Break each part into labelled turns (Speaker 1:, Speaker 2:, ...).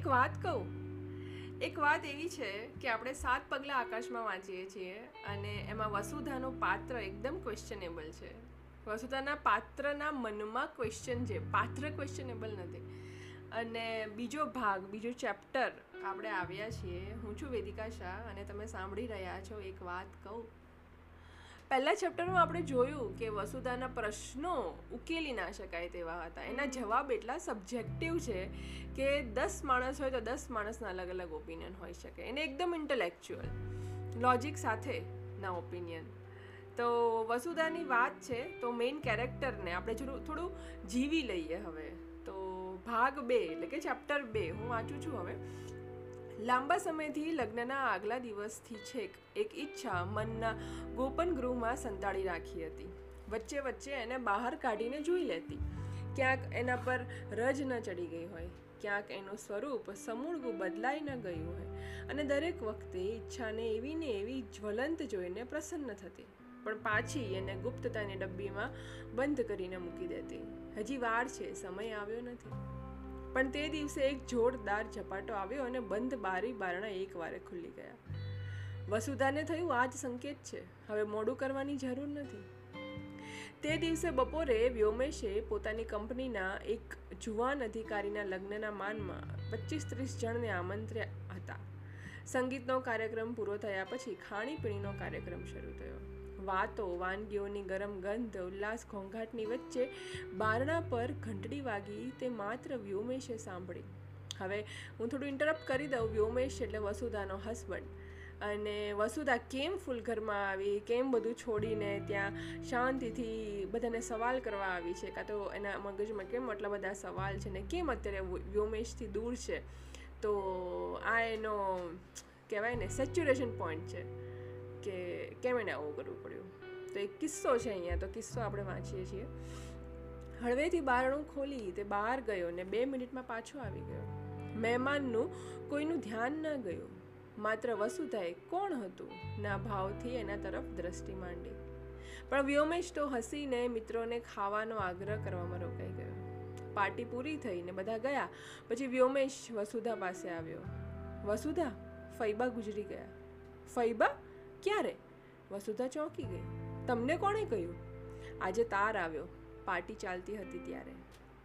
Speaker 1: એક વાત કહું? એક વાત એવી છે કે આપણે સાત પગલાં આકાશમાં વાંચીએ છીએ અને એમાં વસુધાનું પાત્ર એકદમ ક્વેશ્ચનેબલ છે. વસુધાના પાત્રના મનમાં ક્વેશ્ચન છે પાત્ર ક્વેશ્ચનેબલ નથી. અને બીજો ભાગ, બીજો ચેપ્ટર આપણે આવ્યા છીએ. હું છું વેદિકા શાહ અને તમે સાંભળી રહ્યા છો એક વાત કહું. પહેલા ચેપ્ટરમાં આપણે જોયું કે વસુધાના પ્રશ્નો ઉકેલી ના શકાય તેવા હતા. એના જવાબ એટલા સબ્જેક્ટિવ છે કે દસ માણસ હોય તો દસ માણસના અલગ અલગ ઓપિનિયન હોઈ શકે. એને એકદમ ઇન્ટેલેક્ચ્યુઅલ લોજિક સાથે ના ઓપિનિયન તો વસુધાની વાત છે તો મેઇન કેરેક્ટરને આપણે થોડું થોડું જીવી લઈએ હવે. તો ભાગ બે એટલે કે ચેપ્ટર બે હું વાંચું છું હવે. લાંબા સમયથી લગ્નના આગલા દિવસથી છેક એક ઈચ્છા મનના ગોપન ગૃહમાં સંતાડી રાખી હતી. વચ્ચે વચ્ચે એને બહાર કાઢીને જોઈ લેતી. ક્યાંક એના પર રજ ન ચડી ગઈ હોય, ક્યાંક એનું સ્વરૂપ સમૂળગું બદલાઈ ન ગયું હોય અને દરેક વખતે ઈચ્છાને એવી ને એવી જ્વલંત જોઈને પ્રસન્ન થતી. પણ પાછી એને ગુપ્તતાની ડબ્બીમાં બંધ કરીને મૂકી દેતી. હજી વાર છે, સમય આવ્યો નથી. પણ તે દિવસે એક જોરદાર ઝપાટો આવ્યો અને બંધ બારી બારણા એક વારે ખુલ્લી ગયા. વસુધાને થયું આ જ સંકેત છે. હવે મોડું કરવાની જરૂર નથી. તે દિવસે બપોરે વ્યોમેશે પોતાની કંપનીના એક જુવાન અધિકારીના લગ્નના માનમાં પચીસ ત્રીસ જણને આમંત્ર્યા હતા. સંગીતનો કાર્યક્રમ પૂરો થયા પછી ખાણીપીણીનો કાર્યક્રમ શરૂ થયો. વાતો, વાનગીઓની ગરમ ગંધ, ઉલ્લાસ ઘોંઘાટની વચ્ચે બારણા પર ઘંટડી વાગી તે માત્ર વ્યોમેશે સાંભળી. હવે હું થોડું ઇન્ટરપ્ટ કરી દઉં, વ્યોમેશ એટલે વસુધાનો હસબન્ડ અને વસુધા કેમ ફૂલઘરમાં આવી, કેમ બધું છોડીને ત્યાં શાંતિથી બધાને સવાલ કરવા આવી છે? કાં તો એના મગજમાં કેમ આટલા બધા સવાલ છે ને કેમ અત્યારે વ્યોમેશથી દૂર છે? તો આ એનો કહેવાય ને સેચ્યુરેશન પોઈન્ટ છે કે કેમ એને આવું કરવું પડ્યું? તો એક કિસ્સો છે અહીંયા, તો કિસ્સો આપણે વાંચીએ છીએ. હળવેથી બારણું ખોલી તે બહાર ગયો ને બે મિનિટમાં પાછો આવી ગયો. મહેમાનનું કોઈનું ધ્યાન ન ગયું. માત્ર વસુધાએ કોણ હતું? ના ભાવથી એના તરફ દ્રષ્ટિ માંડી. પણ વ્યોમેશ તો હસીને મિત્રોને ખાવાનો આગ્રહ કરવામાં રોકાઈ ગયો. પાર્ટી પૂરી થઈને બધા ગયા, પછી વ્યોમેશ વસુધા પાસે આવ્યો. વસુધા, ફૈબા ગુજરી ગયા. ફૈબા, ક્યારે? વસુધા ચોંકી ગઈ. તમને કોણે કહ્યું? આજે તાર આવ્યો. પાર્ટી ચાલતી હતી ત્યારે.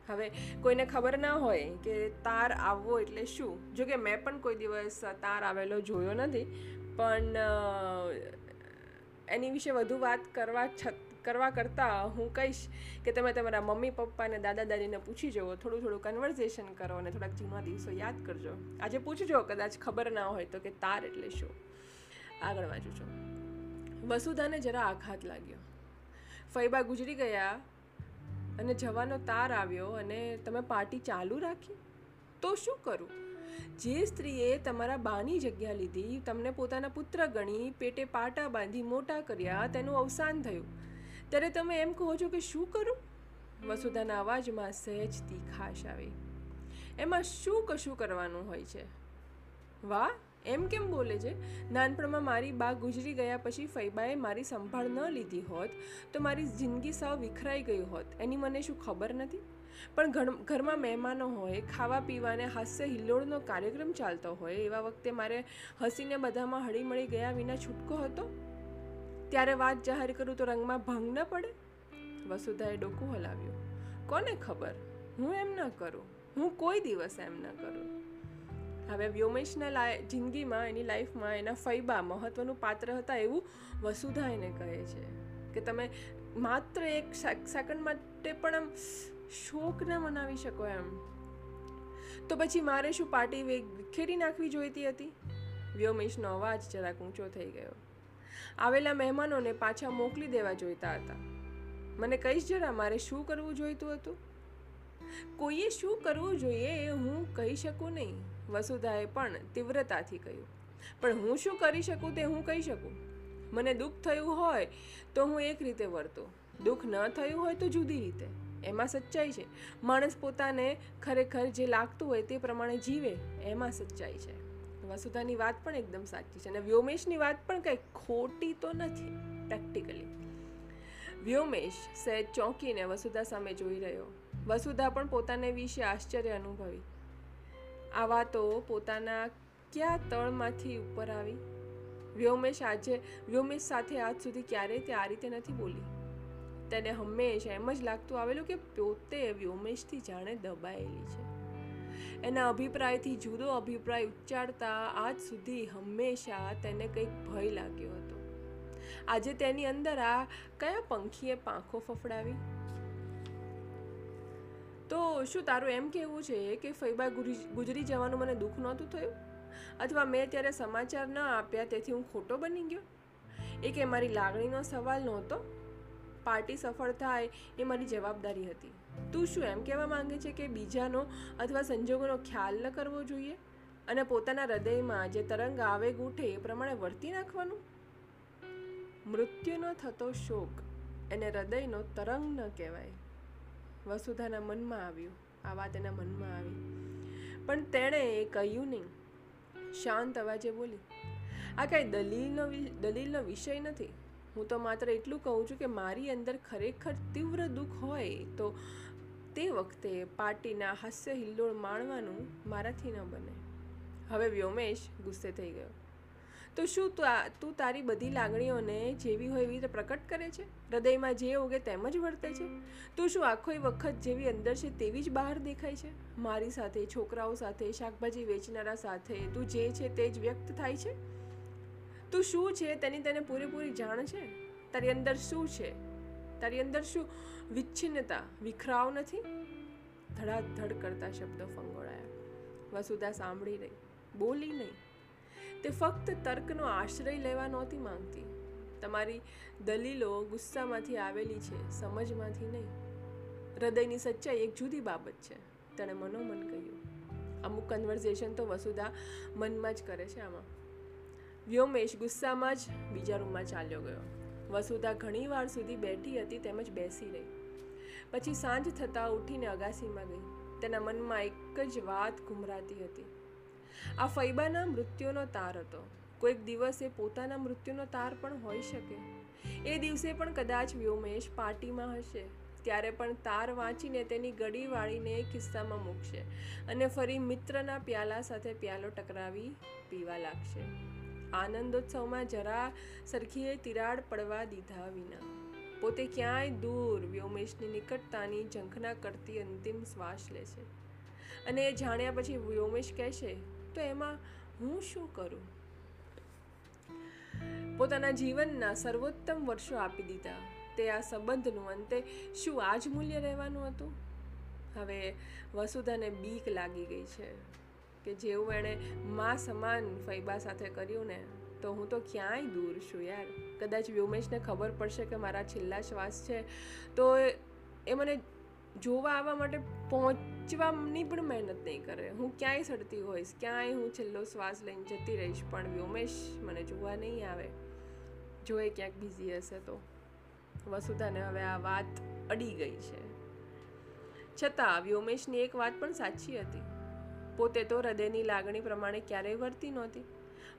Speaker 1: હવે કોઈને ખબર ના હોય કે તાર આવવો એટલે શું? જો કે મેં પણ કોઈ દિવસ તાર આવેલો જોયો નથી, પણ એની વિશે વધુ વાત કરવા છત કરવા કરતાં હું કહીશ કે તમે તમારા મમ્મી પપ્પાને દાદા દાદીને પૂછી જુઓ. થોડું થોડું કન્વર્ઝેશન કરો અને થોડાક જૂના દિવસો યાદ કરજો. આજે પૂછજો, કદાચ ખબર ના હોય તો કે તાર એટલે શું? આગળ વાંચું છું. વસુધાને જરા આઘાત લાગ્યો. ફૈબા ગુજરી ગયા અને જવાનો તાર આવ્યો અને તમે પાર્ટી ચાલુ રાખી? તો શું કરું? જે સ્ત્રીએ તમારા બાની જગ્યા લીધી, તમને પોતાના પુત્ર ગણી પેટે પાટા બાંધી મોટા કર્યા, તેનું અવસાન થયું. ત્યારે તમે એમ કહો છો કે શું કરું? વસુધાના અવાજમાં સહેજ તીખાશ આવી. એમાં શું કશું કરવાનું હોય છે? વાહ એમ કેમ બોલે છે? નાનપણમાં મારી બા ગુજરી ગયા પછી ફૈબાએ મારી સંભાળ ન લીધી હોત, તો મારી જિંદગી સાવ વિખરાઈ ગઈ હોત. એની મને શું ખબર નથી? પણ ઘરમાં મહેમાનો હોય, ખાવા પીવાને હાસ્ય હિલ્લોળનો કાર્યક્રમ ચાલતો હોય, એવા વખતે મારે હસીને બધામાં હળીમળી ગયા વિના છૂટકો હતો? ત્યારે વાત જાહેર કરું તો રંગમાં ભંગ ન પડે? વસુધાએ ડોકું હલાવ્યું. કોને ખબર? હું એમ ન કરું. હું કોઈ દિવસ એમ ન કરું. હવે વ્યોમેશના લાઈ જિંદગીમાં, એની લાઈફમાં, એના ફૈબા મહત્ત્વનું પાત્ર હતા એવું વસુધા એને કહે છે. કે તમે માત્ર એક સેકન્ડ માટે પણ આમ શોક ના મનાવી શકો એમ. તો પછી મારે શું પાર્ટી વિખેરી નાખવી જોઈતી હતી? વ્યોમેશનો અવાજ જરાક ઊંચો થઈ ગયો. આવેલા મહેમાનોને પાછા મોકલી દેવા જોઈતા હતા. મને કહીશ જરા, મારે શું કરવું જોઈતું હતું? કોઈએ શું કરવું જોઈએ એ હું કહી શકું નહીં. વસુધાએ પણ તીવ્રતાથી કહ્યું, પણ હું શું કરી શકું તે હું કહી શકું? મને દુઃખ થયું હોય તો હું એક રીતે વર્તો. દુઃખ ન થયું હોય તો જુદી રીતે. એમાં સચ્ચાઈ છે. માણસ પોતાને ખરેખર જે લાગતું હોય તે પ્રમાણે જીવે, એમાં સચ્ચાઈ છે. વસુધાની વાત પણ એકદમ સાચી છે અને વ્યોમેશની વાત પણ કંઈ ખોટી તો નથી, પ્રેક્ટિકલી. વ્યોમેશ સહેજ ચોંકીને વસુધા સામે જોઈ રહ્યો. વસુધા પણ પોતાને વિશે આશ્ચર્ય અનુભવી. આ વાતો પોતાના કયા તળમાંથી ઉપર આવી? વ્યોમેશ આજે, વ્યોમેશ સાથે આજ સુધી ક્યારેય તે આ રીતે નથી બોલી. તેને હંમેશા એમ જ લાગતું આવેલું કે પોતે વ્યોમેશથી જાણે દબાયેલી છે. એના અભિપ્રાયથી જુદો અભિપ્રાય ઉચ્ચારતા આજ સુધી હંમેશા તેને કંઈક ભય લાગ્યો હતો. આજે તેની અંદર આ કયા પંખીએ પાંખો ફફડાવી? તો શું તારું એમ કહેવું છે કે ફૈબા ગુજરી જવાનું મને દુઃખ નહોતું થયું? અથવા મેં ત્યારે સમાચાર ન આપ્યા તેથી હું ખોટો બની ગયો? એ કે મારી લાગણીનો સવાલ નહોતો. પાર્ટી સફળ થાય એ મારી જવાબદારી હતી. તું શું એમ કહેવા માંગે છે કે બીજાનો અથવા સંજોગોનો ખ્યાલ ન કરવો જોઈએ? અને પોતાના હૃદયમાં જે તરંગ આવેગ ઉઠે એ પ્રમાણે વર્તી નાખવાનું? મૃત્યુનો થતો શોક એને હૃદયનો તરંગ ન કહેવાય. વસુધાના મનમાં આવ્યું. આ વાત એના મનમાં આવી. પણ તેણે એ કહ્યું નહીં. શાંત અવાજે બોલી, આ કાંઈ દલીલનો દલીલનો વિષય નથી. હું તો માત્ર એટલું કહું છું કે મારી અંદર ખરેખર તીવ્ર દુઃખ હોય તો તે વખતે પાર્ટીના હાસ્ય હિલ્લોળ માણવાનું મારાથી ન બને. હવે વ્યોમેશ ગુસ્સે થઈ ગયો. તો શું તું તારી બધી લાગણીઓને જેવી હોય એવી રીતે પ્રકટ કરે છે? હૃદયમાં જે ઉગે તેમ જ વર્તે છે? તું શું આખો વખત જેવી અંદર છે તેવી જ બહાર દેખાય છે? મારી સાથે, છોકરાઓ સાથે, શાકભાજી વેચનારા સાથે તું જે છે તે જ વ્યક્ત થાય છે? તું શું છે તેની તને પૂરેપૂરી જાણ છે? તારી અંદર શું છે? તારી અંદર શું વિચ્છિન્નતા, વિખરાવ નથી? ધડાધડ કરતા શબ્દો ફંગોળાયા. વસુધા સાંભળી રહી. બોલી નહીં. તે ફક્ત તર્કનો આશ્રય લેવા નહોતી માંગતી. તમારી દલીલો ગુસ્સામાંથી આવેલી છે, સમજમાંથી નહીં. હૃદયની સચ્ચાઈ એક જુદી બાબત છે, તેણે મનોમન કહ્યું. અમુક કન્વર્ઝેશન તો વસુધા મનમાં જ કરે છે આમાં. વ્યોમેશ ગુસ્સામાં જ બીજા રૂમમાં ચાલ્યો ગયો. વસુધા ઘણી વાર સુધી બેઠી હતી તેમજ બેસી રહી. પછી સાંજ થતાં ઉઠીને અગાસીમાં ગઈ. તેના મનમાં એક જ વાત ઘુમરાતી હતી. આ ફૈબાના મૃત્યુનો તાર હતો. કોઈક દિવસે પોતાના મૃત્યુનો તાર પણ હોઈ શકે. એ દિવસે પણ કદાચ વ્યોમેશ પાર્ટીમાં હશે, ત્યારે પણ તાર વાંચીને તેની ગડી વાળીને ખિસ્સામાં મૂકશે અને ફરી મિત્રના પ્યાલા સાથે પ્યાલો ટકરાવી પીવા લાગશે. આનંદોત્સવમાં જરા સરખીએ તિરાડ પડવા દીધા વિના. પોતે ક્યાંય દૂર વ્યોમેશની નિકટતાની ઝંખના કરતી અંતિમ શ્વાસ લે છે અને એ જાણ્યા પછી વ્યોમેશ કહેશે તો એમાં હું શું કરું? પોતાના જીવનના સર્વોત્તમ વર્ષો આપી દીધા. તે આ સંબંધનું અંતે શું આ જ મૂલ્ય રહેવાનું હતું? હવે વસુધાને બીક લાગી ગઈ છે કે જેવું એણે મા સમાન ફૈબા સાથે કર્યું ને, તો હું તો ક્યાંય દૂર છું યાર. કદાચ વ્યોમેશને ખબર પડશે કે મારા છેલ્લા શ્વાસ છે, તો એ- મને જોવા આવવા માટે પહોંચવાની પણ મહેનત નહીં કરે. હું ક્યાંય સડતી હોઈશ, ક્યાંય હું છેલ્લો શ્વાસ લઈને જતી રહીશ, પણ વ્યોમેશ મને જોવા નહીં આવે. જો એ ક્યાંક બિઝી હશે તો. વસુધાને હવે આ વાત અડી ગઈ છે. છતાં વ્યોમેશની એક વાત પણ સાચી હતી. પોતે તો હૃદયની લાગણી પ્રમાણે ક્યારેય વર્તી નહોતી.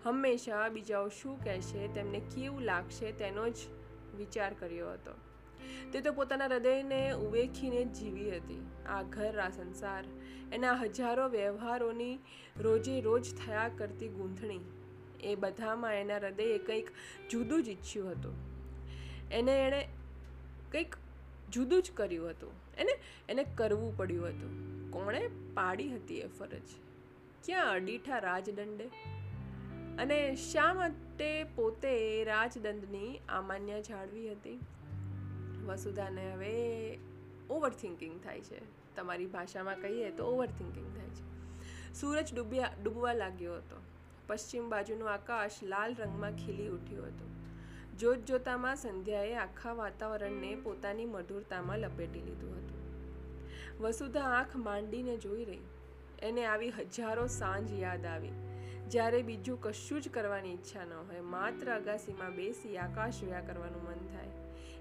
Speaker 1: હંમેશા બીજાઓ શું કહેશે, તેમને કેવું લાગશે તેનો જ વિચાર કર્યો હતો. તે તો પોતાના હૃદયને ઉવેખીને જીવી હતી. આ ઘર, આ સંસાર, એના હજારો વ્યવહારોની રોજે રોજ થયા કરતી ગૂંથણી, એ બધામાં એના હૃદયે કંઈક જુદું જ ઈચ્છ્યું હતું. એને એણે કંઈક જુદું જ કર્યું હતું. એને એને કરવું પડ્યું હતું. કોણે? પાડી હતી એ ફરજ. ક્યાં અડીઠા રાજદંડે? અને શા માટે પોતે રાજદંડની આમાન્ય જાળવી હતી? વસુધાને હવે ઓવર થિંકિંગ થાય છે. તમારી ભાષામાં કહીએ તો ઓવર થિંકિંગ થાય છે. સૂરજ ડૂબ્યા, ડૂબવા લાગ્યો હતો. પશ્ચિમ બાજુનું આકાશ લાલ રંગમાં ખીલી ઉઠ્યું હતું. જોત જોતામાં સંધ્યાએ આખા વાતાવરણને પોતાની મધુરતામાં લપેટી લીધું હતું. વસુધા આંખ માંડીને જોઈ રહી. એને આવી હજારો સાંજ યાદ આવી. જ્યારે બીજું કશું જ કરવાની ઈચ્છા ન હોય, માત્ર અગાસીમાં બેસી આકાશ જોયા કરવાનું મન થાય.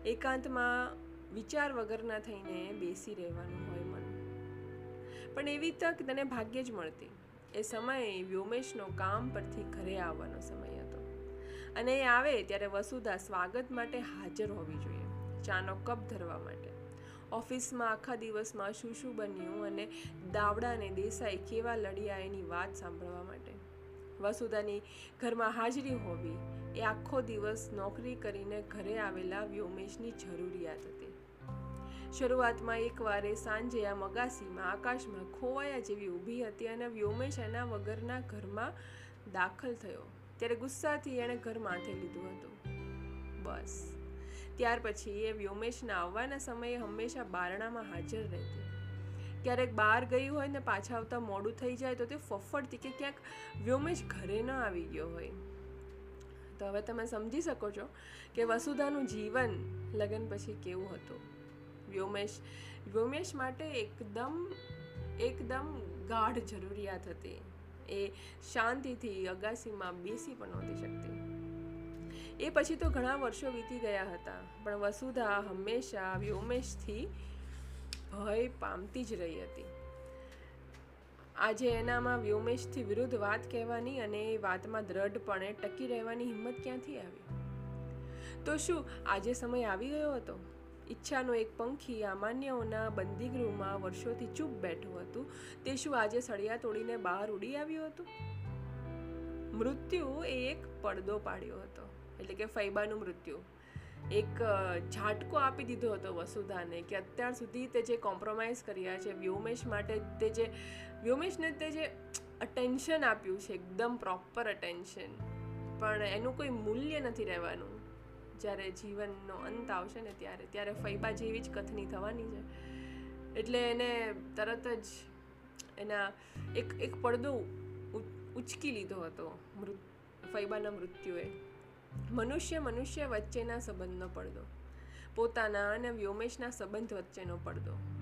Speaker 1: એકાંતમાં વિચાર વગરના થઈને બેસી રહેવાનું હોય મન. પણ એવી તક તને ભાગ્યે જ મળતી. એ સમયે વ્યોમેશનો કામ પરથી ઘરે આવવાનો સમય હતો. અને એ આવે ત્યારે વસુધા સ્વાગત માટે હાજર હોવી જોઈએ. ચાનો કપ ધરવા માટે. ઓફિસમાં આખા દિવસમાં શું શું બન્યું અને દાવડા અને દેસાઈ કેવા લડ્યા એની વાત સાંભળવા માટે. વસુધાની ઘરમાં હાજરી હોવી એ આખો દિવસ નોકરી કરીને ઘરે આવેલા વ્યોમેશની જરૂરિયાત હતી. શરૂઆતમાં એકવારે સાંજે આ મગાસીમાં આકાશમાં ખોવાયા જેવી ઊભી હતી અને વ્યોમેશ એના વગરના ઘરમાં દાખલ થયો. ત્યારે ગુસ્સાથી એણે ઘર માથે લીધું હતું. બસ. ત્યાર પછી એ વ્યોમેશના આવવાના સમયે હંમેશા બારણામાં હાજર રહેતી. ક્યારેક બહાર ગઈ હોય ને પાછા આવતા મોડું થઈ જાય તો તે ફફડતી કે ક્યાંક વ્યોમેશ ઘરે ન આવી ગયો હોય. તો હવે તમે સમજી શકો છો કે વસુધાનું જીવન લગ્ન પછી કેવું હતું. વ્યોમેશ વ્યોમેશ માટે એકદમ એકદમ ગાઢ જરૂરિયાત હતી. એ શાંતિથી, અગાસીમાં બેસી પણ નહોતી શકતી. એ પછી તો ઘણા વર્ષો વીતી ગયા હતા, પણ વસુધા હંમેશા વ્યોમેશથી ભય પામતી જ રહી હતી. આજે એનામાં વ્યોમેશથી વિરુદ્ધ વાત કહેવાની અને એ વાતમાં દ્રઢપણે ટકી રહેવાની હિંમત ક્યાંથી આવી? તો શું આજે સમય આવી ગયો હતો? ઈચ્છાનો એક પંખી અમાન્યઓના બંદીગૃહમાં વર્ષોથી ચૂપ બેઠું હતું. તે શું આજે સળિયા તોડીને બહાર ઉડી આવ્યું હતું? મૃત્યુ એ એક પડદો પાડ્યો હતો, એટલે કે ફૈબાનું મૃત્યુ. એક ઝાટકો આપી દીધો હતો વસુધાને કે અત્યાર સુધી તે જે કોમ્પ્રોમાઇઝ કર્યા છે, વ્યોમેશ માટે તે જે વ્યોમેશને તે જે અટેન્શન આપ્યું છે, એકદમ પ્રોપર અટેન્શન પણ એનું કોઈ મૂલ્ય નથી રહેવાનું. જ્યારે જીવનનો અંત આવશે ને ત્યારે ત્યારે ફૈબા જેવી જ કથની થવાની છે. એટલે એને તરત જ એના એક એક પડદો ઉચકી લીધો હતો મૃત, ફૈબાના મૃત્યુએ. મનુષ્ય મનુષ્ય વચ્ચેના સંબંધનો પડદો. પોતાના અને વ્યોમેશના સંબંધ વચ્ચેનો પડદો.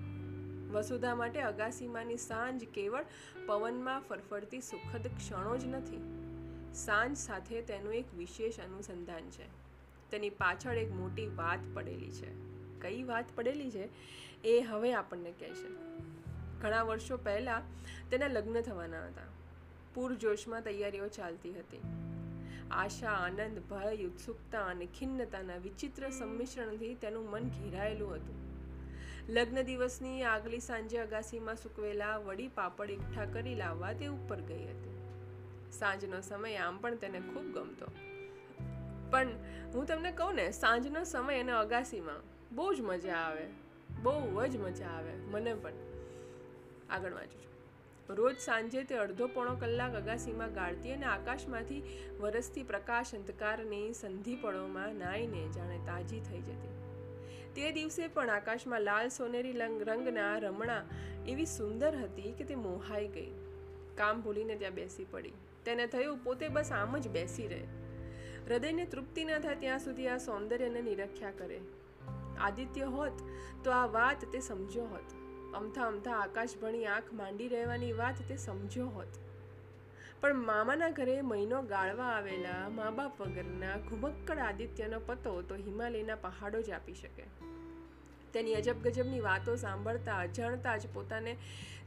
Speaker 1: વસુધા માટે અગાસીમાંની સાંજ કેવળ પવનમાં ફરફરતી સુખદ ક્ષણો જ નથી. સાંજ સાથે તેનું એક વિશેષ અનુસંધાન છે. તેની પાછળ એક મોટી વાત પડેલી છે. કઈ વાત પડેલી છે? એ હવે આપણને કહેશે. ઘણા વર્ષો પહેલાં તેના લગ્ન થવાના હતા. પૂરજોશમાં તૈયારીઓ ચાલતી હતી. આશા, આનંદ, ભય, ઉત્સુકતા અને ખિન્નતાના વિચિત્ર સંમિશ્રણથી તેનું મન ઘેરાયેલું હતું. લગ્ન દિવસની આગલી સાંજે અગાસીમાં સૂકવેલા વડી પાપડ એકઠા કરી લાવવા તે ઉપર ગઈ હતી. સાંજનો સમય આમ પણ તેને ખૂબ ગમતો. પણ હું તમને કહું ને, સાંજનો સમય અને અગાસીમાં બહુ જ મજા આવે. બહુ જ મજા આવે, મને પણ. આગળ વાંચું છું. રોજ સાંજે તે અડધો પોણો કલાક અગાસીમાં ગાળતી અને આકાશમાંથી વરસતી પ્રકાશ અંધકારની સંધિપળોમાં નાઈને જાણે તાજી થઈ જતી. તે દિવસે પણ આકાશમાં લાલ સોનેરી રંગના રમણા એવી સુંદર હતી કે તે મોહાઈ ગઈ. કામ ભૂલીને ત્યાં બેસી પડી. તેને થયું પોતે બસ આમ જ બેસી રહે. હૃદયને તૃપ્તિ ન થાય ત્યાં સુધી આ સૌંદર્યને નિરખ્યા કરે. આદિત્ય હોત તો આ વાત તે સમજ્યો હોત. અમથા અમથા આકાશ ભણી આંખ માંડી રહેવાની વાત તે સમજ્યો હોત. પણ મામાના ઘરે મહિનો ગાળવા આવેલા મા બાપ વગરના ઘુમક્કડ આદિત્યનો પતો તો હિમાલયના પહાડો જ આપી શકે. તેની અજબ ગજબની વાતો સાંભળતા અજાણતા જ પોતાને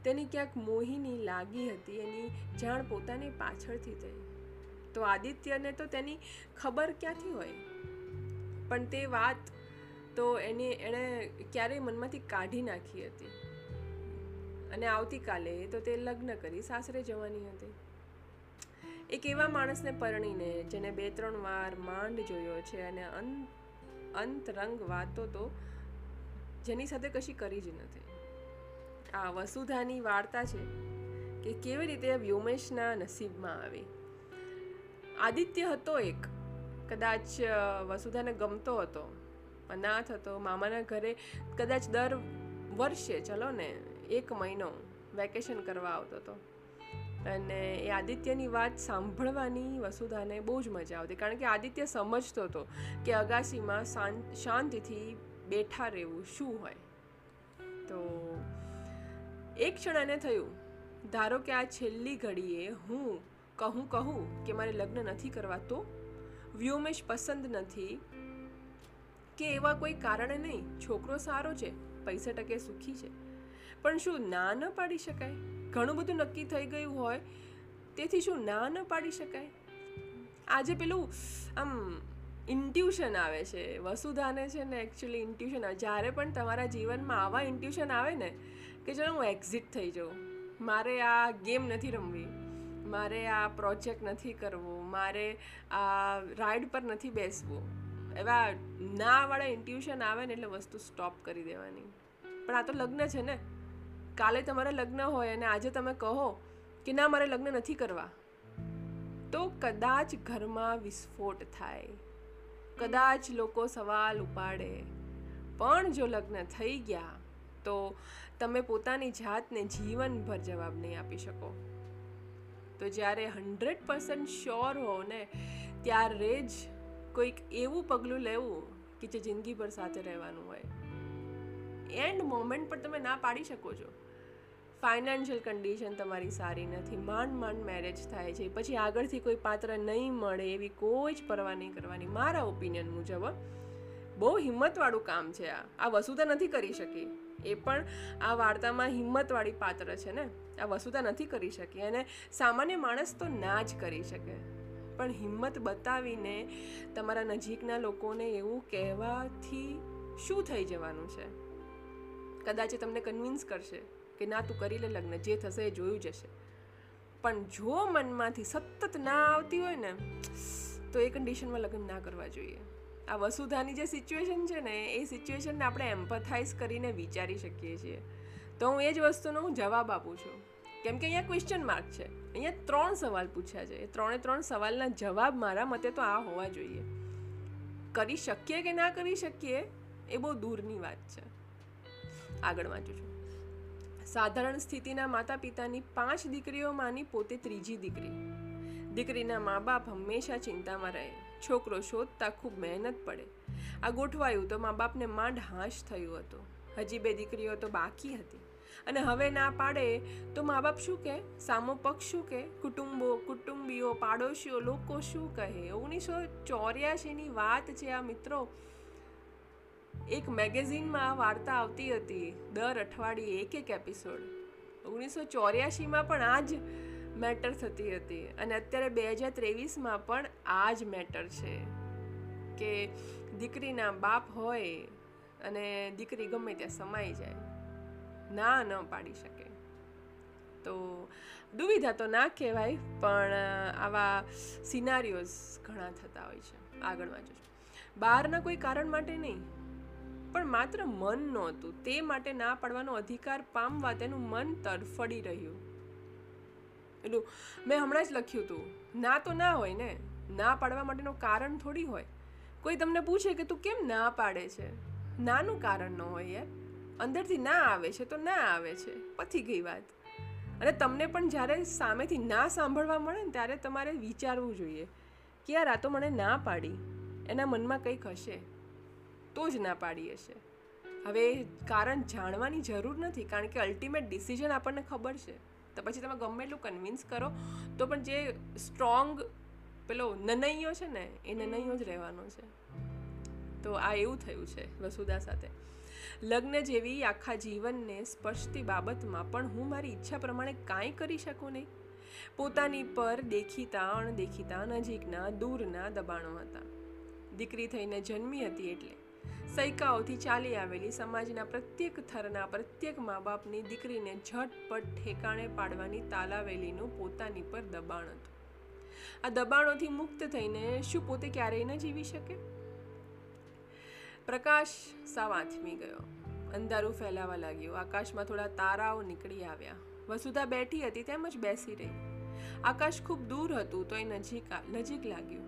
Speaker 1: તેની ક્યાંક મોહિની લાગી હતી, એની જાણ પોતાની પાછળથી થઈ. તો આદિત્યને તો તેની ખબર ક્યાંથી હોય? પણ તે વાત તો એની, એણે ક્યારેય મનમાંથી કાઢી નાખી હતી. અને આવતીકાલે તો તે લગ્ન કરી સાસરે જવાની હતી. એક એવા માણસને પરણીને જેને બે ત્રણ વાર માંડ જોયો છે અને અંત રંગ વાતો તો જેની સાથે કશી કરી જ નથી. આ વસુધાની વાર્તા છે કે કેવી રીતે વ્યોમેશના નસીબમાં આવી. આદિત્ય હતો એક. કદાચ વસુધાને ગમતો હતો. અનાથ હતો, મામાના ઘરે કદાચ દર વર્ષે, ચલો ને, એક મહિનો વેકેશન કરવા આવતો હતો. અને એ આદિત્યની વાત સાંભળવાની વસુધાને બહુ જ મજા આવતી. કારણ કે આદિત્ય સમજતો હતો કે અગાસીમાં શાંતિથી બેઠા રહેવું શું હોય. તો એક ક્ષણ એને થયું, ધારો કે આ છેલ્લી ઘડીએ હું કહું કહું કે મારે લગ્ન નથી કરવા, તો વ્યોમેશ પસંદ નથી કે એવા કોઈ કારણે નહીં. છોકરો સારો છે, પૈસા ટકે સુખી છે. પણ શું ના ન પાડી શકાય? ઘણું બધું નક્કી થઈ ગયું હોય, તેથી શું ના ન પાડી શકાય? આજે પેલું, આમ ઇન્ટ્યુશન આવે છે. વસુધાને છે ને એકચ્યુઅલી ઇન્ટ્યુશન આવે. જ્યારે પણ તમારા જીવનમાં આવા ઇન્ટ્યુશન આવે ને, કે ચલો હું એક્ઝિટ થઈ જાઉં. મારે આ ગેમ નથી રમવી. મારે આ પ્રોજેક્ટ નથી કરવો. મારે આ રાઈડ પર નથી બેસવું. એવા નાવાળા ઇન્ટ્યુશન આવે ને, એટલે વસ્તુ સ્ટોપ કરી દેવાની. પણ આ તો લગ્ન છે ને. કાલે તમારા લગ્ન હોય અને આજે તમે કહો કે ના, મારે લગ્ન નથી કરવા. તો કદાચ ઘરમાં વિસ્ફોટ થાય. કદાચ લોકો સવાલ ઉપાડે. પણ જો લગ્ન થઈ ગયા, તો તમે પોતાની જાતને જીવનભર જવાબ નહીં આપી શકો. તો જ્યારે હંડ્રેડ પર્સન્ટ શ્યોર હો ને, ત્યારે જ કોઈક એવું પગલું લેવું કે જે જિંદગીભર સાથે રહેવાનું હોય. એન્ડ મોમેન્ટ પર તમે ના પાડી શકો છો. ફાઇનાન્શિયલ કન્ડિશન તમારી સારી નથી. માંડ માંડ મેરેજ થાય છે. પછી આગળથી કોઈ પાત્ર નહીં મળે એવી કોઈ જ પરવા નહીં કરવાની. મારા ઓપિનિયન મુજબ બહુ હિંમતવાળું કામ છે આ. આ વસુધા નથી કરી શકી. એ પણ આ વાર્તામાં હિંમતવાળી પાત્ર છે ને. આ વસુધા નથી કરી શકી. અને સામાન્ય માણસ તો ના જ કરી શકે. પણ હિંમત બતાવીને તમારા નજીકના લોકોને એવું કહેવાથી શું થઈ જવાનું છે? કદાચ તમને કન્વિન્સ કરશે. કે ના તું કરી લે લગ્ન, જે થશે એ જોયું જશે પણ જો મનમાંથી સતત ના આવતી હોય ને, તો એ કન્ડિશનમાં લગ્ન ના કરવા જોઈએ. આ વસુધાની જે સિચ્યુએશન છે ને, એ સિચ્યુએશનને આપણે એમ્પથાઇઝ કરીને વિચારી શકીએ છીએ. તો હું એ જ વસ્તુનો હું જવાબ આપું છું. કેમ કે અહીંયા ક્વેશ્ચન માર્ક છે. અહીંયા ત્રણ સવાલ પૂછ્યા છે. એ ત્રણે ત્રણ સવાલના જવાબ મારા મતે તો આ હોવા જોઈએ. કરી શકીએ કે ના કરી શકીએ, એ બહુ દૂરની વાત છે. આગળ વાંચું છું. સાધારણ સ્થિતિના માતા પિતાની પાંચ દીકરીઓમાંની પોતે ત્રીજી દીકરી. દીકરીના મા બાપ હંમેશા ચિંતામાં રહે. છોકરો શોધતા ખૂબ મહેનત પડે. આ ગોઠવાયું તો મા બાપને માંડ હાશ થયું હતું. હજી બે દીકરીઓ તો બાકી હતી. અને હવે ના પાડે તો મા બાપ શું કહે? સામો પક્ષ શું કહે? કુટુંબો, કુટુંબીઓ, પાડોશીઓ, લોકો શું કહે? ઓગણીસો ચોર્યાસીની વાત છે આ મિત્રો. એક મેગેઝિનમાં આ વાર્તા આવતી હતી, દર અઠવાડિયે એક એક એપિસોડ. ઓગણીસો ચોર્યાસીમાં પણ આ જ મેટર થતી હતી અને અત્યારે બે હજાર ત્રેવીસમાં પણ આ જ મેટર છે કે દીકરીના બાપ હોય અને દીકરી ગમે ત્યાં સમાઈ જાય, ના ન પાડી શકે. તો દુવિધા તો ના કહેવાય, પણ આવા સિનારીઓઝ ઘણા થતા હોય છે. આગળ વાંચો બહારના કોઈ કારણ માટે નહીં. પણ માત્ર મન નહોતું. તે માટે ના પાડવાનો અધિકાર પામવા તેનું મન તરફડી રહ્યું. એટલું મેં હમણાં જ લખ્યું હતું, ના તો ના હોય ને? ના પાડવા માટેનું કારણ થોડી હોય? કોઈ તમને પૂછે કે તું કેમ ના પાડે છે? નાનું કારણ ન હોય યાર. અંદરથી ના આવે છે તો ના આવે છે. પતી ગઈ વાત. અને તમને પણ જ્યારે સામેથી ના સાંભળવા મળે ને ત્યારે તમારે વિચારવું જોઈએ કે યાર આ તો મને ના પાડી? એના મનમાં કંઈક હશે. તો જ ના પાડી હશે. હવે કારણ જાણવાની જરૂર નથી, કારણ કે અલ્ટિમેટ ડિસિઝન આપણને ખબર છે. તો પછી તમે ગમે એટલું કન્વિન્સ કરો, તો પણ જે સ્ટ્રોંગ પેલો નનૈયો છે ને, એ નનૈયો જ રહેવાનો છે. તો આ એવું થયું છે વસુધા સાથે. લગ્ન જેવી આખા જીવનને સ્પર્શતી બાબતમાં પણ હું મારી ઈચ્છા પ્રમાણે કાંઈ કરી શકું નહીં. પોતાની પર દેખીતા, અણદેખીતા, નજીકના, દૂરના દબાણો હતા. દીકરી થઈને જન્મી હતી એટલે. સૈકાઓથી ચાલી આવેલી સમાજના પ્રત્યેક થરના પ્રત્યેક મા બાપની દીકરીને ઝટપટ ઠેકાણે પાડવાની તાલાવેલીનું પોતાની પર દબાણ હતું. આ દબાણોથી મુક્ત થઈને શું પોતે ક્યારેય ન જીવી શકે? પ્રકાશ સાવ આથમી ગયો. અંધારું ફેલાવા લાગ્યું. આકાશમાં થોડા તારાઓ નીકળી આવ્યા. વસુધા બેઠી હતી, તેમ જ બેસી રહી. આકાશ ખૂબ દૂર હતું તો એ નજીક નજીક લાગ્યું.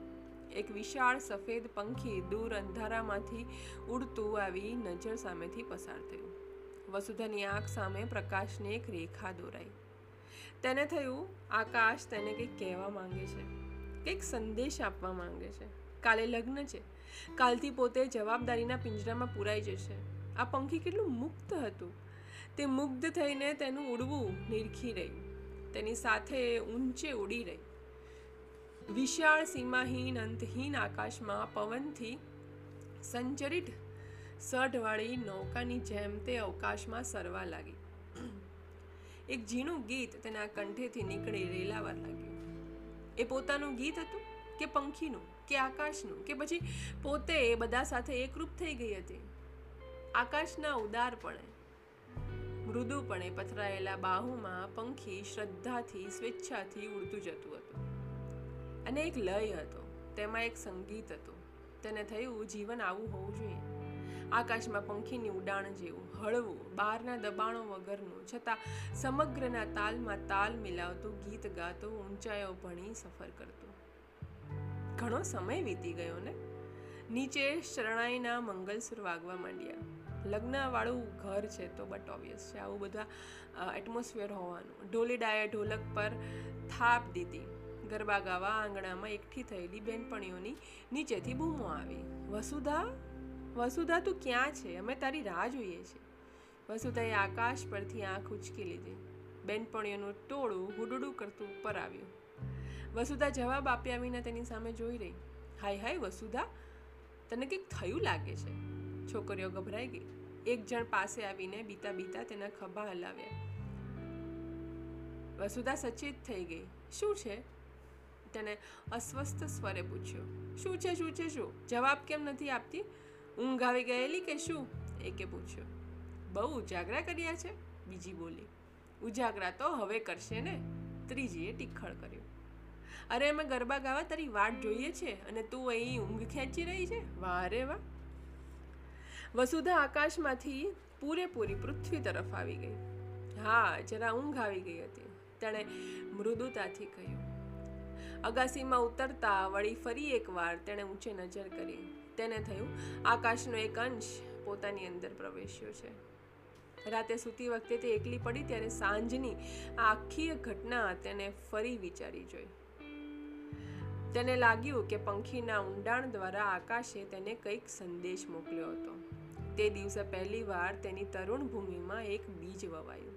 Speaker 1: એક વિશાળ સફેદ પંખી દૂર અંધારામાંથી ઉડતું આવી નજર સામેથી પસાર થયું. વસુધાની આંખ સામે પ્રકાશની એક રેખા દોરાઈ. તેને થયું આકાશ તેને કંઈક કહેવા માંગે છે, કંઈક સંદેશ આપવા માંગે છે. કાલે લગ્ન છે, કાલથી પોતે જવાબદારીના પિંજરામાં પૂરાઈ જશે. આ પંખી કેટલું મુક્ત હતું. તે મુગ્ધ થઈને તેનું ઉડવું નિરખી રહ્યું. તેની સાથે ઊંચે ઉડી રહી. વિશાળ સીમાહીન અંતહીન આકાશમાં પવનથી સંચરિત સઢવાળી નૌકાની જેમ તે અવકાશમાં સરવા લાગી. એક ઝીણું ગીત તેના કંઠેથી નીકળી રેલાવા લાગ્યું. એ પોતાનું ગીત હતું કે પંખીનું, કે આકાશનું, કે પછી પોતે એ બધા સાથે એકરૂપ થઈ ગઈ હતી? આકાશના ઉદારપણે, મૃદુપણે પથરાયેલા બાહુમાં પંખી શ્રદ્ધાથી, સ્વેચ્છાથી ઉડતું જતું હતું. અને એક લય હતો. તેમાં એક સંગીત હતું. તેને થયું જીવન આવું હોવું જોઈએ. આકાશમાં પંખીની ઉડાણ જેવું, હળવું બહારના દબાણો વગરનું, છતાં સમગ્રના તાલમાં તાલ મિલાવતું ગીત ગાતું, ઊંચાઈઓ ભણી સફર કરતું. ઘણો સમય વીતી ગયો ને? નીચે શરણાઈના મંગલસુર વાગવા માંડ્યા. લગ્નવાળું ઘર છે તો બટ ઓબ્વિયસ છે. આવું બધા એટમોસ્ફિયર હોવાનું. ઢોલીડાએ ઢોલક પર થાપ દીધી. ગરબા ગાવા આંગણામાં એકઠી થયેલી બેનપણીઓની નીચેથી બૂમો આવી. વસુધા વસુધા તું ક્યાં છે? અમે તારી રાહ જોઈએ છીએ. વસુધાએ આકાશ પરથી આંખ ઉચકી લીધી. બેનપણીઓનું ટોળું હુડુડું કરતું ઉપર આવ્યું. વસુધા જવાબ આપ્યા વિના તેની સામે જોઈ રહી. હાય હાય, વસુધા, તને કંઈક થયું લાગે છે? છોકરીઓ ગભરાઈ ગઈ. એક જણ પાસે આવીને બીતા બીતા તેના ખભા હલાવ્યા. વસુધા સચેત થઈ ગઈ. શું છે? તેને અસ્વસ્થ સ્વરે પૂછ્યું, શું છે શું છે, શું? જવાબ કેમ નથી આપતી? ઊંઘ આવી ગયેલી કે શું? એકે પૂછ્યું, બહુ ઉજાગરા કર્યા છે. બીજી બોલી, ઉજાગરા તો હવે કરશે ને? ત્રીજીએ ટીખળ કર્યું, અરે, અમે ગરબા ગાવા તારી વાટ જોઈએ છે અને તું અહીં ઊંઘ ખેંચી રહી છે? વાહ રે વાહ. વસુધા આકાશમાંથી પૂરેપૂરી પૃથ્વી તરફ આવી ગઈ. હા, જરા ઊંઘ આવી ગઈ હતી. તેણે મૃદુતાથી કહ્યું અગાસીમાં ઉતરતા વળી ફરી એકવાર તેણે ઊંચે નજર કરી. તેને થયું, આકાશનો એક અંશ પોતાની અંદર પ્રવેશ્યો છે. રાતે સૂતી વખતે તે એકલી પડી, ત્યારે સાંજની આખી ઘટના તેને ફરી વિચારી જોઈ. તેને લાગ્યું કે પંખીના ઊંડાણ દ્વારા આકાશે તેને કંઈક સંદેશ મોકલ્યો હતો. તે દિવસે પહેલીવાર તેની તરુણ ભૂમિમાં એક બીજ વવાયું.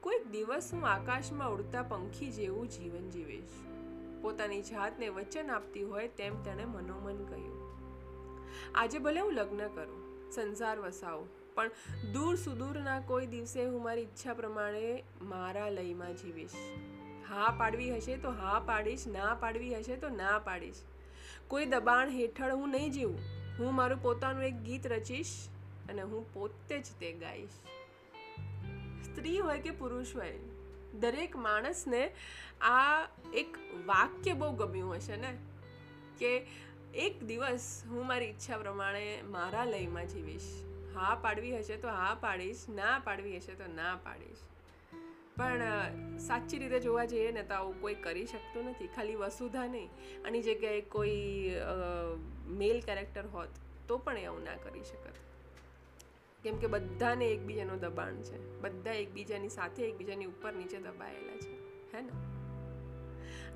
Speaker 1: કોઈક દિવસ હું આકાશમાં ઉડતા પંખી જેવું જીવન જીવીશ. પોતાની જાતને વચન આપતી હોય તેમ તેણે મનોમન કહ્યું આજે ભલે હું લગ્ન કરું, સંસાર વસાવું, પણ દૂર સુદૂરના કોઈ દિવસે હું મારી ઈચ્છા પ્રમાણે મારા લયમાં જીવીશ. હા પાડવી હશે તો હા પાડીશ, ના પાડવી હશે તો ના પાડીશ. કોઈ દબાણ હેઠળ હું નહીં જીવું. હું મારું પોતાનું એક ગીત રચીશ અને હું પોતે જ તે ગાઈશ. સ્ત્રી હોય કે પુરુષ હોય દરેક માણસને આ એક વાક્ય બહુ ગમ્યું હશે ને? કે એક દિવસ હું મારી ઈચ્છા પ્રમાણે મારા લયમાં જીવીશ. હા પાડવી હશે તો હા પાડીશ, ના પાડવી હશે તો ના પાડીશ. પણ સાચી રીતે જોવા જઈએ ને તો આવું કોઈ કરી શકતું નથી. ખાલી વસુધા નહીં. આની જગ્યાએ કોઈ મેલ કેરેક્ટર હોત તો પણ એ આવું ના કરી શકત. કેમ કે બધાને એકબીજાનું દબાણ છે. બધા એકબીજાની સાથે, એકબીજાની ઉપર, નીચે દબાયેલા છે. હે ને?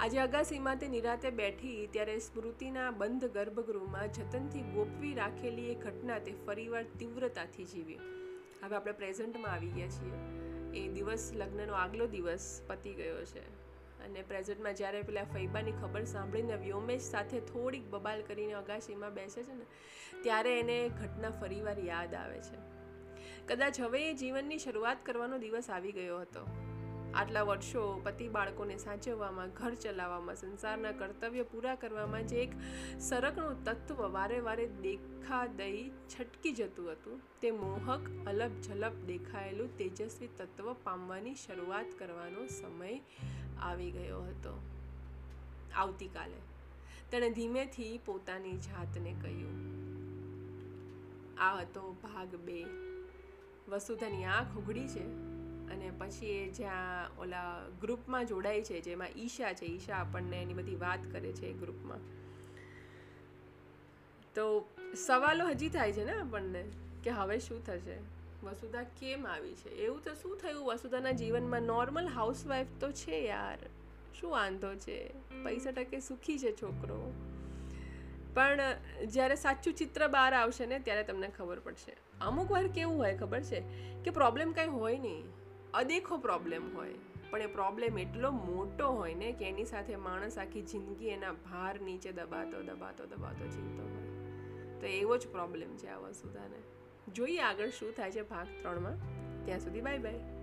Speaker 1: આજે અગાસીમાં તે નિરાતે બેઠી ત્યારે સ્મૃતિના બંધ ગર્ભગૃહમાં જતનથી ગોપવી રાખેલી એ ઘટના તે ફરીવાર તીવ્રતાથી જીવી. હવે આપણે પ્રેઝન્ટમાં આવી ગયા છીએ. એ દિવસ લગ્નનો આગલો દિવસ પતી ગયો છે. અને પ્રેઝન્ટમાં જ્યારે પેલા ફૈબાની ખબર સાંભળીને વ્યોમેશ સાથે થોડીક બબાલ કરીને અગાશીમાં બેસે છે ને, ત્યારે એને ઘટના ફરીવાર યાદ આવે છે. કદાચ હવે એ જીવનની શરૂઆત કરવાનો દિવસ આવી ગયો હતો. આટલા વર્ષો પતિ બાળકોને સાચવવામાં, ઘર ચલાવવામાં, સંસારના કર્તવ્ય પૂરા કરવામાં જે એક સરકનું તત્વ વારે વારે દેખા દઈ છટકી જતું હતું, તે મોહક અલબ ઝલપ દેખાયેલું તેજસ્વી તત્વ પામવાની શરૂઆત કરવાનો સમય આવી ગયો હતો. આવતીકાલે, તેણે ધીમેથી પોતાની જાતને કહ્યું, આ હતો ભાગ બે. વસુધાની આંખ ઉઘડી છે અને પછી એ જ્યાં ઓલા ગ્રુપમાં જોડાય છે, જેમાં ઈશા છે, ઈશા આપણને એની બધી વાત કરે છે એ ગ્રુપમાં. તો સવાલો હજી થાય છે ને આપણને કે હવે શું થશે? વસુધા કેમ આવી છે? એવું તો શું થયું? વસુધાના જીવનમાં નોર્મલ હાઉસવાઈફ તો છે યાર. શું વાંધો છે? પૈસા ટકે સુખી છે છોકરો. પણ જ્યારે સાચું ચિત્ર બહાર આવશે ને, ત્યારે તમને ખબર પડશે. અમુક વાર કેવું હોય ખબર છે કે પ્રોબ્લેમ કાંઈ હોય નહીં. અદેખો પ્રોબ્લેમ હોય. પણ એ પ્રોબ્લેમ એટલો મોટો હોય ને કે એની સાથે માણસ આખી જિંદગી એના ભાર નીચે દબાતો દબાતો દબાતો જીવતો હોય. તો એવો જ પ્રોબ્લેમ છે આ વસુધાને જોઈએ આગળ શું થાય છે ભાગ ત્રણમાં. ત્યાં સુધી બાય બાય